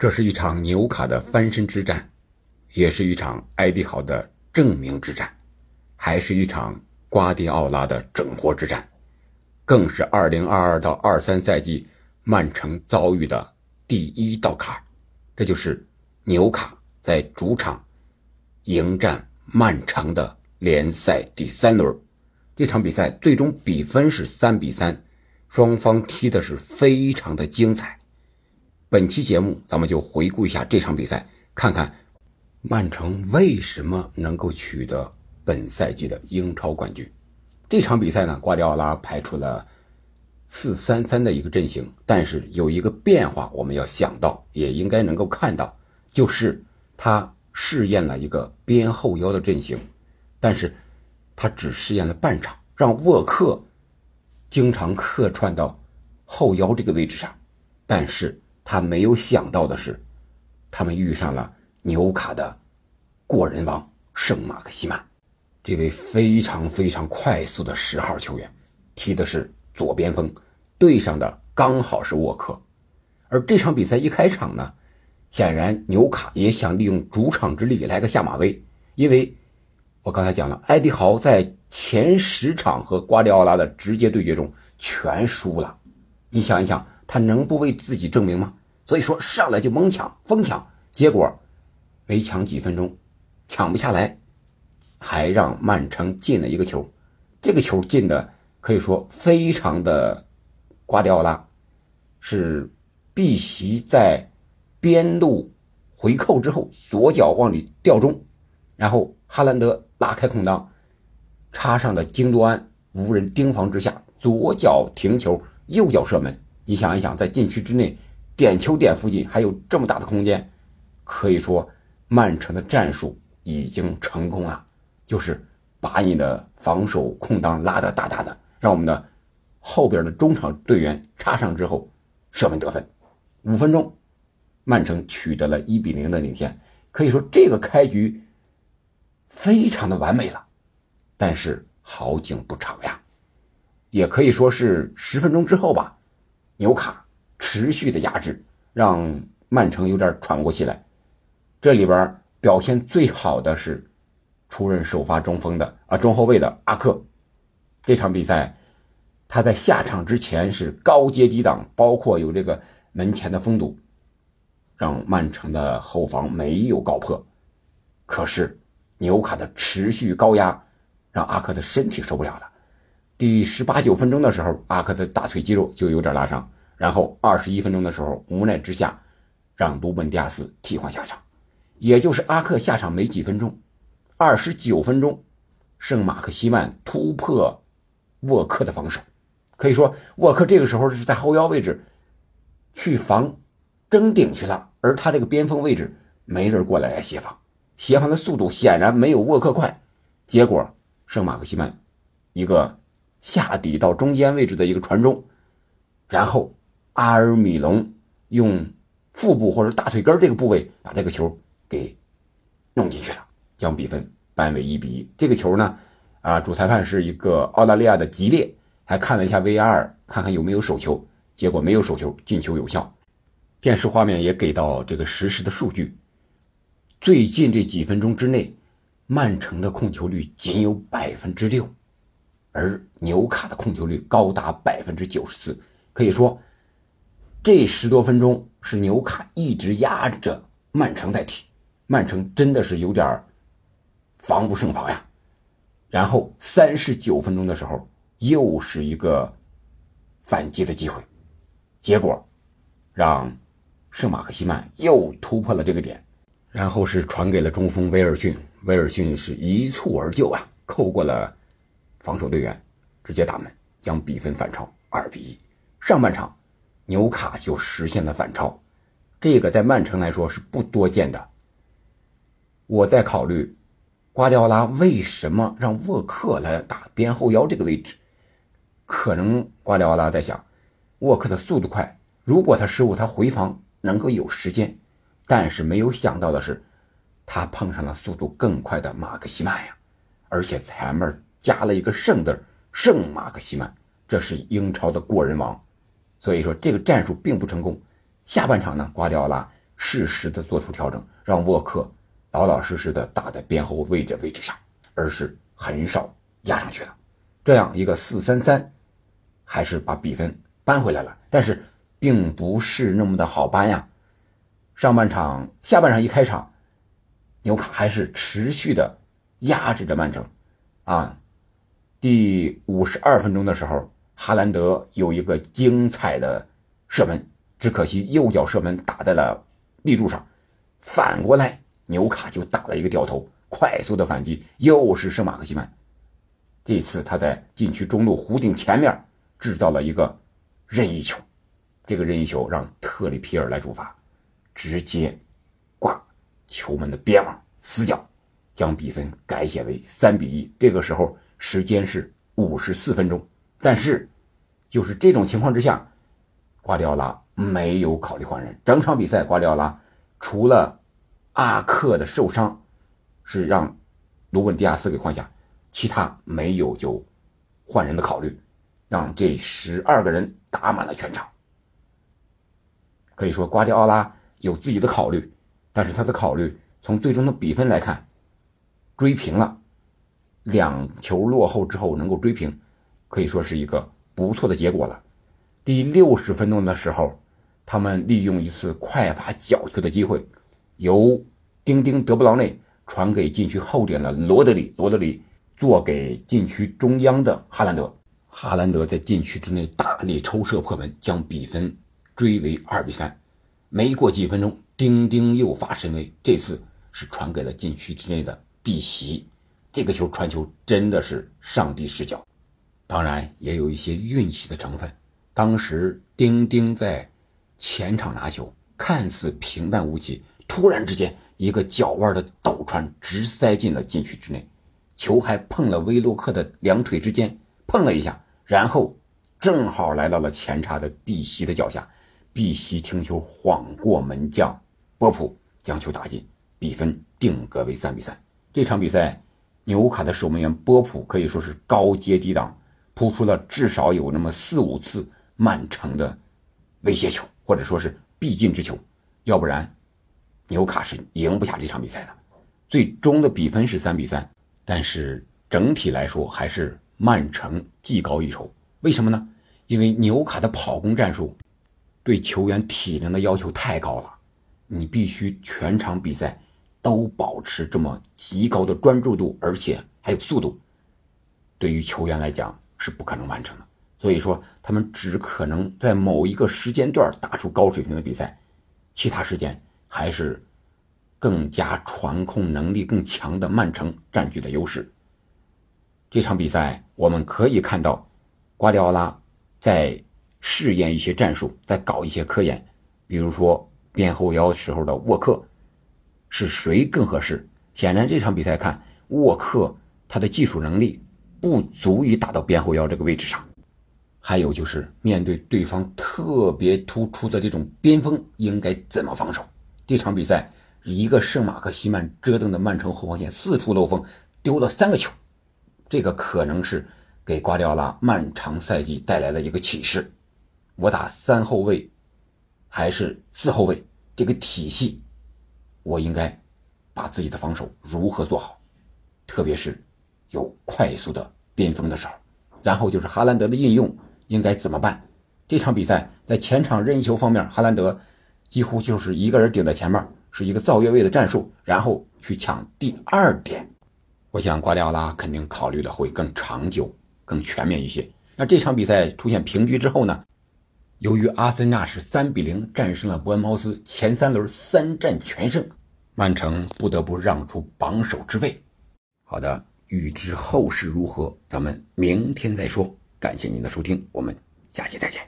这是一场纽卡的翻身之战，也是一场埃迪豪的证明之战，还是一场瓜迪奥拉的整活之战，更是2022到23赛季曼城遭遇的第一道坎儿这就是纽卡在主场迎战曼城的联赛第三轮。这场比赛最终比分是三比三，双方踢的是非常的精彩。本期节目咱们就回顾一下这场比赛，看看曼城为什么能够取得本赛季的英超冠军。这场比赛呢，瓜迪奥拉排出了四三三的一个阵型，但是有一个变化，我们要想到，也应该能够看到，就是他试验了一个边后腰的阵型，但是。他只试验了半场，让沃克经常客串到后腰这个位置上，但是他没有想到的是，他们遇上了纽卡的过人王圣马克西曼，这位非常非常快速的十号球员，踢的是左边锋，对上的刚好是沃克，而这场比赛一开场呢，显然纽卡也想利用主场之力来个下马威，因为。我刚才讲了，埃迪豪在前十场和瓜迪奥拉的直接对决中全输了。你想一想，他能不为自己证明吗？所以说上来就猛抢、疯抢，结果没抢几分钟，抢不下来，还让曼城进了一个球。这个球进的可以说非常的瓜迪奥拉，是碧玺在边路回扣之后，左脚往里吊中，然后哈兰德。拉开空档，插上的京多安无人盯防之下，左脚停球，右脚射门。你想一想，在禁区之内，点球点附近还有这么大的空间，可以说曼城的战术已经成功了，就是把你的防守空档拉得大大的，让我们的后边的中场队员插上之后射门得分。五分钟，曼城取得了一比零的领先，可以说这个开局。非常的完美了，但是好景不长呀，也可以说是十分钟之后吧，纽卡持续的压制，让曼城有点喘不过气来。这里边表现最好的是出任首发中锋的啊中后卫的阿克，这场比赛他在下场之前是高阶抵挡，包括有这个门前的封堵，让曼城的后防没有告破，可是。纽卡的持续高压，让阿克的身体受不了了。第十八九分钟的时候，阿克的大腿肌肉就有点拉伤。然后二十一分钟的时候，无奈之下，让卢本迪亚斯替换下场。也就是阿克下场没几分钟，二十九分钟，圣马克西曼突破沃克的防守。可以说，沃克这个时候是在后腰位置去防争顶去了，而他这个边锋位置没人过来来协防。协防的速度显然没有沃克快，结果圣马克西曼一个下底到中间位置的一个传中，然后阿尔米隆用腹部或者大腿根这个部位把这个球给弄进去了，将比分扳为一比一。这个球呢，啊，主裁判是一个澳大利亚的吉列，还看了一下 VR，看看有没有手球，结果没有手球，进球有效。电视画面也给到这个实时的数据。最近这几分钟之内，曼城的控球率仅有百分之六，而纽卡的控球率高达百分之九十四。可以说，这十多分钟是纽卡一直压着曼城在踢，曼城真的是有点防不胜防呀。然后三十九分钟的时候，又是一个反击的机会，结果让圣马克西曼又突破了这个点。然后是传给了中锋威尔逊，威尔逊是一蹴而就啊，扣过了防守队员，直接打门，将比分反超二比一。上半场，纽卡就实现了反超，这个在曼城来说是不多见的。我在考虑，瓜迪奥拉为什么让沃克来打边后腰这个位置？可能瓜迪奥拉在想，沃克的速度快，如果他失误，他回防能够有时间。但是没有想到的是，他碰上了速度更快的马克西曼呀，而且前面加了一个“圣”字圣马克西曼，这是英超的过人王，所以说这个战术并不成功。下半场呢，瓜迪奥拉适时的做出调整，让沃克老老实实的打在边后卫的位置上，而是很少压上去了。这样一个四三三，还是把比分扳回来了，但是并不是那么的好扳呀。上半场、下半场一开场，纽卡还是持续的压制着曼城，啊，第五十二分钟的时候，哈兰德有一个精彩的射门，只可惜右脚射门打在了。立柱上，反过来纽卡就打了一个掉头，快速的反击，又是圣马克西曼。这次他在禁区中路弧顶前面制造了一个任意球，这个任意球让特里皮尔来主罚，直接挂球门的边网死角，将比分改写为三比一。这个时候时间是五十四分钟，但是就是这种情况之下，瓜迪奥拉。没有考虑换人，整场比赛瓜迪奥拉除了阿克的受伤是让卢本迪亚斯给换下，其他没有就换人的考虑，让这十二个人打满了全场。可以说瓜迪奥拉有自己的考虑，但是他的考虑从最终的比分来看，追平了，两球落后之后能够追平，可以说是一个不错的结果了。第六十分钟的时候。他们利用一次快发角球的机会，由丁丁德布劳内传给禁区后点的罗德里，罗德里做给禁区中央的哈兰德，哈兰德在禁区之内大力抽射破门，将比分追为二比三。没过几分钟，丁丁又发神威，这次是传给了禁区之内的碧玺，这个球传球真的是上帝视角，当然也有一些运气的成分。当时丁丁在。前场拿球看似平淡无奇，突然之间一个脚腕的倒传直塞进了禁区之内，球还碰了威洛克的两腿之间，碰了一下，然后正好来到了前插的碧玺的脚下，碧玺停球晃过门将波普，将球打进，比分定格为三比三。这场比赛，纽卡的守门员波普可以说是高阶抵挡，扑出了至少有那么四五次曼城的威胁球。或者说是必进之球，要不然纽卡是赢不下这场比赛的。最终的比分是三比三，但是整体来说还是曼城技高一筹。为什么呢？因为纽卡的跑攻战术对球员体能的要求太高了，你必须全场比赛都保持这么极高的专注度，而且还有速度，对于球员来讲是不可能完成的。所以说，他们只可能在某一个时间段打出高水平的比赛，其他时间还是更加传控能力更强的曼城占据的优势。这场比赛我们可以看到，瓜迪奥拉在试验一些战术，在搞一些科研，比如说边后腰时候的沃克是谁更合适？显然这场比赛看沃克他的技术能力不足以打到边后腰这个位置上。还有就是面对对方特别突出的这种边锋，应该怎么防守？这场比赛一个圣马克西曼折腾的曼城后防线四处漏风，丢了三个球，这个可能是给瓜迪奥拉漫长赛季带来了一个启示。我打三后卫还是四后卫这个体系，我应该把自己的防守如何做好？特别是有快速的边锋的时候，然后就是哈兰德的应用。应该怎么办？这场比赛在前场任意球方面，哈兰德几乎就是一个人顶在前面，是一个造越位的战术，然后去抢第二点。我想瓜迪奥拉肯定考虑的会更长久、更全面一些。那这场比赛出现平局之后呢？由于阿森纳是三比零战胜了伯恩茅斯，前三轮三战全胜，曼城不得不让出榜首之位。好的，预知后事如何，咱们明天再说。感谢您的收听，我们下期再见。